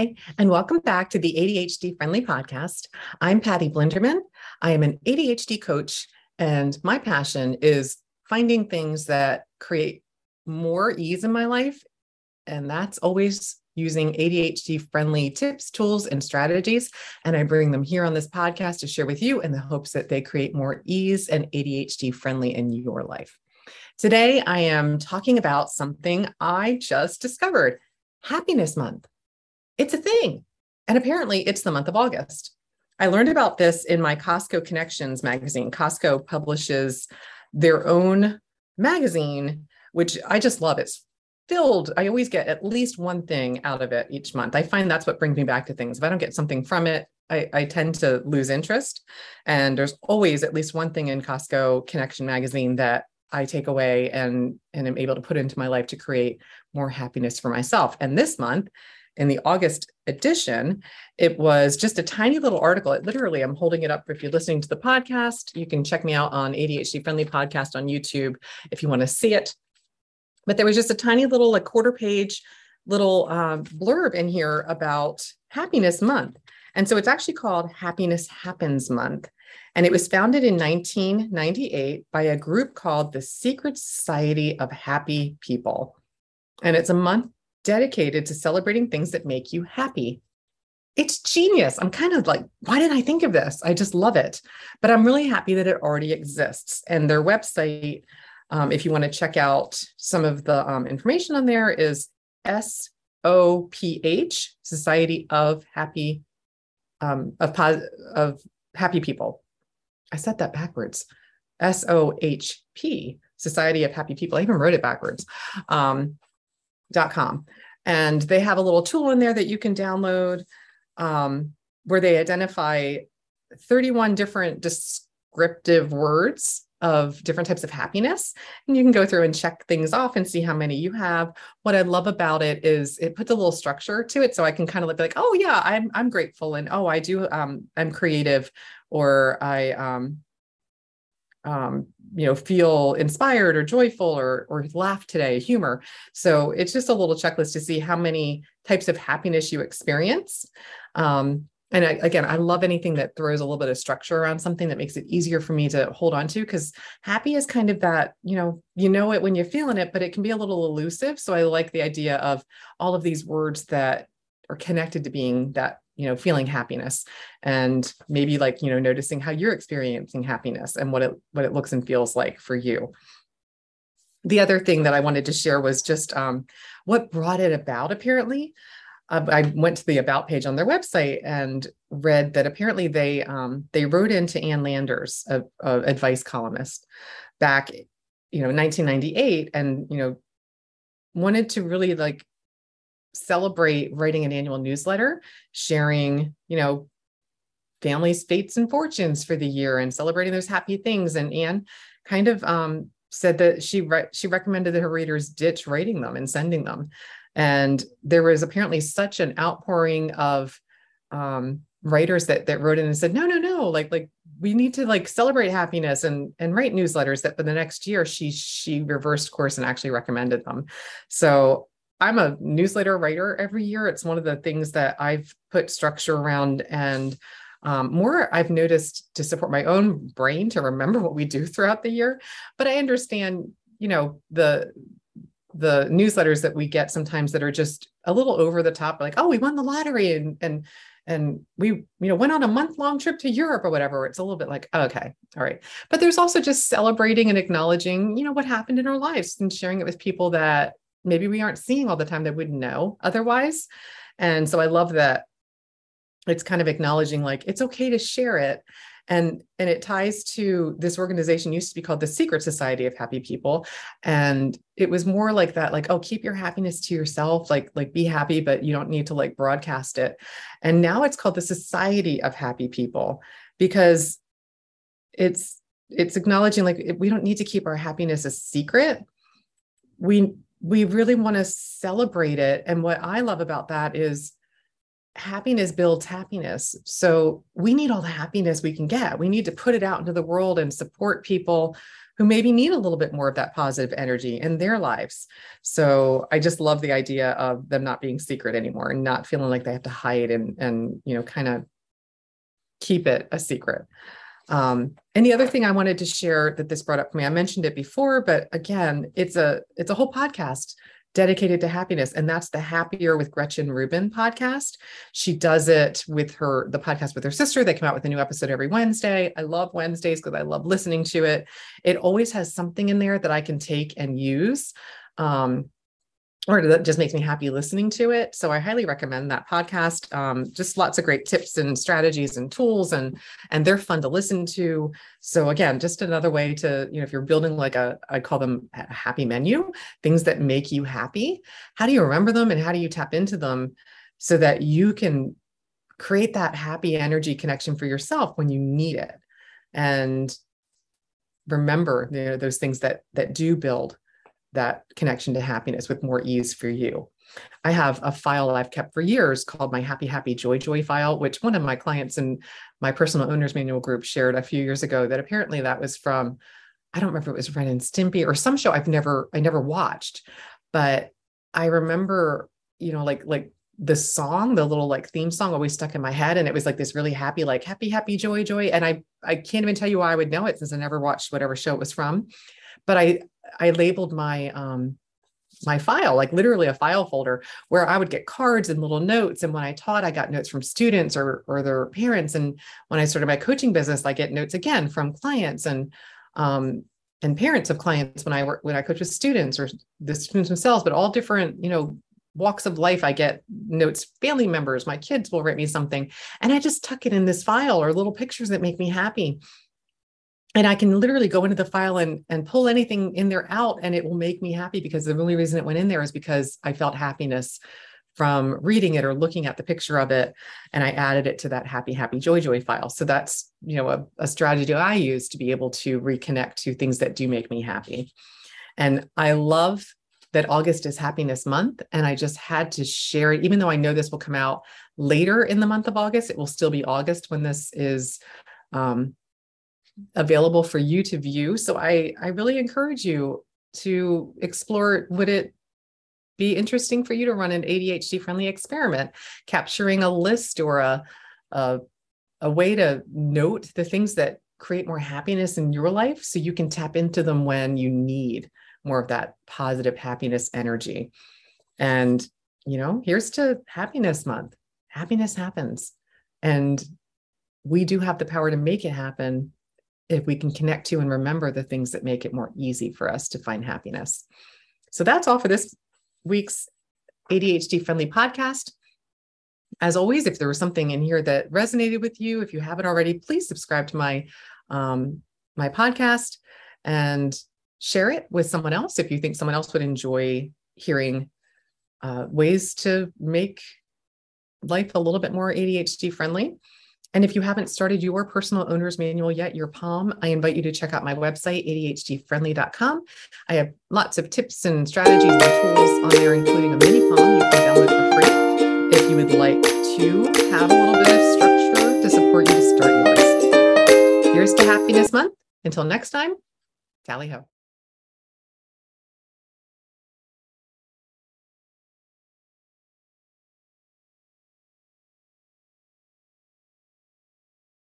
Hi, and welcome back to the ADHD Friendly Podcast. I'm Patty Blinderman. I am an ADHD coach, and my passion is finding things that create more ease in my life. And that's always using ADHD friendly tips, tools, and strategies. And I bring them here on this podcast to share with you in the hopes that they create more ease and ADHD friendly in your life. Today, I am talking about something I just discovered Happiness Month. It's a thing. And apparently, it's the month of August. I learned about this in my Costco Connections magazine. Costco publishes their own magazine, which I just love. It's filled. I always get at least one thing out of it each month. I find that's what brings me back to things. If I don't get something from it, I, I tend to lose interest. And there's always at least one thing in Costco Connection magazine that I take away and and am able to put into my life to create more happiness for myself. And this month, in the August edition, it was just a tiny little article. It literally, I'm holding it up. If you're listening to the podcast, you can check me out on ADHD Friendly Podcast on YouTube if you want to see it. But there was just a tiny little, like quarter page little uh, blurb in here about Happiness Month. And so it's actually called Happiness Happens Month. And it was founded in 1998 by a group called the Secret Society of Happy People. And it's a month dedicated to celebrating things that make you happy. It's genius. I'm kind of like, why didn't I think of this? I just love it. But I'm really happy that it already exists. And their website, um, if you want to check out some of the um, information on there, is SOPH, Society of Happy um, of, of Happy People. I said that backwards. S O H P, Society of Happy People. I even wrote it backwards. Um, com. And they have a little tool in there that you can download um, where they identify 31 different descriptive words of different types of happiness. And you can go through and check things off and see how many you have. What I love about it is it puts a little structure to it. So I can kind of look like, oh yeah, I'm I'm grateful. And oh, I do um I'm creative or I um um, you know feel inspired or joyful or or laugh today humor. So it's just a little checklist to see how many types of happiness you experience. Um, and I, again i love anything that throws a little bit of structure around something that makes it easier for me to hold on to because happy is kind of that you know you know it when you're feeling it but it can be a little elusive. So i like the idea of all of these words that are connected to being that you know feeling happiness and maybe like you know noticing how you're experiencing happiness and what it what it looks and feels like for you. The other thing that i wanted to share was just um, what brought it about apparently. Uh, i went to the about page on their website and read that apparently they um, they wrote into ann landers a, a advice columnist back you know 1998 and you know wanted to really like celebrate writing an annual newsletter, sharing, you know, families' fates and fortunes for the year and celebrating those happy things. And Anne kind of um, said that she re- she recommended that her readers ditch writing them and sending them. And there was apparently such an outpouring of um, writers that that wrote in and said, no, no, no, like like we need to like celebrate happiness and and write newsletters. That for the next year, she she reversed course and actually recommended them. So I'm a newsletter writer every year. It's one of the things that I've put structure around and um, more I've noticed to support my own brain to remember what we do throughout the year. But I understand, you know, the the newsletters that we get sometimes that are just a little over the top, like, oh, we won the lottery and and and we you know went on a month long trip to Europe or whatever. It's a little bit like, okay, all right. But there's also just celebrating and acknowledging, you know, what happened in our lives and sharing it with people that maybe we aren't seeing all the time that wouldn't know otherwise. And so I love that it's kind of acknowledging like it's okay to share it. And and it ties to this organization used to be called the secret society of happy people. And it was more like that like oh keep your happiness to yourself like like be happy but you don't need to like broadcast it. And now it's called the society of happy people because it's it's acknowledging like we don't need to keep our happiness a secret. We we really want to celebrate it. And what I love about that is happiness builds happiness. So we need all the happiness we can get. We need to put it out into the world and support people who maybe need a little bit more of that positive energy in their lives. So I just love the idea of them not being secret anymore and not feeling like they have to hide and and you know kind of keep it a secret. Um, and the other thing I wanted to share that this brought up for me, I mentioned it before, but again, it's a it's a whole podcast dedicated to happiness and that's the happier with gretchen rubin podcast. She does it with her the podcast with her sister. They come out with a new episode every wednesday. I love wednesdays because i love listening to it. It always has something in there that i can take and use. Um, or that just makes me happy listening to it. So I highly recommend that podcast. Um, just lots of great tips and strategies and tools, and and they're fun to listen to. So again, just another way to you know if you're building like a I call them a happy menu, things that make you happy. How do you remember them and how do you tap into them so that you can create that happy energy connection for yourself when you need it, and remember you know, those things that that do build that connection to happiness with more ease for you. I have a file I've kept for years called my Happy Happy Joy Joy file, which one of my clients in my personal owners manual group shared a few years ago that apparently that was from I don't remember if it was Ren and Stimpy or some show I've never I never watched, but I remember, you know, like like the song, the little like theme song always stuck in my head. And it was like this really happy, like happy, happy, joy, joy. And I I can't even tell you why I would know it since I never watched whatever show it was from. But I I labeled my um my file, like literally a file folder where I would get cards and little notes. And when I taught, I got notes from students or, or their parents. And when I started my coaching business, I get notes again from clients and um, and parents of clients when I work when I coach with students or the students themselves, but all different, you know, walks of life. I get notes, family members, my kids will write me something, and I just tuck it in this file or little pictures that make me happy and I can literally go into the file and, and pull anything in there out and it will make me happy because the only reason it went in there is because I felt happiness from reading it or looking at the picture of it and I added it to that happy happy joy joy file. So that's, you know, a, a strategy I use to be able to reconnect to things that do make me happy. And I love that August is happiness month and I just had to share it even though I know this will come out later in the month of August, it will still be August when this is um, available for you to view. So I, I really encourage you to explore would it be interesting for you to run an ADHD friendly experiment, capturing a list or a, a, a way to note the things that create more happiness in your life so you can tap into them when you need more of that positive happiness energy. And, you know, here's to happiness month. Happiness happens. And we do have the power to make it happen if we can connect to and remember the things that make it more easy for us to find happiness. So that's all for this week's ADHD friendly podcast. As always, if there was something in here that resonated with you, if you haven't already, please subscribe to my um, my podcast and share it with someone else if you think someone else would enjoy hearing uh, ways to make life a little bit more ADHD friendly. And if you haven't started your personal owner's manual yet, your POM, I invite you to check out my website, ADHDfriendly.com. I have lots of tips and strategies and tools on there, including a mini POM you can download for free if you would like to have a little bit of structure to support you to start yours. Here's to Happiness Month. Until next time, tally ho.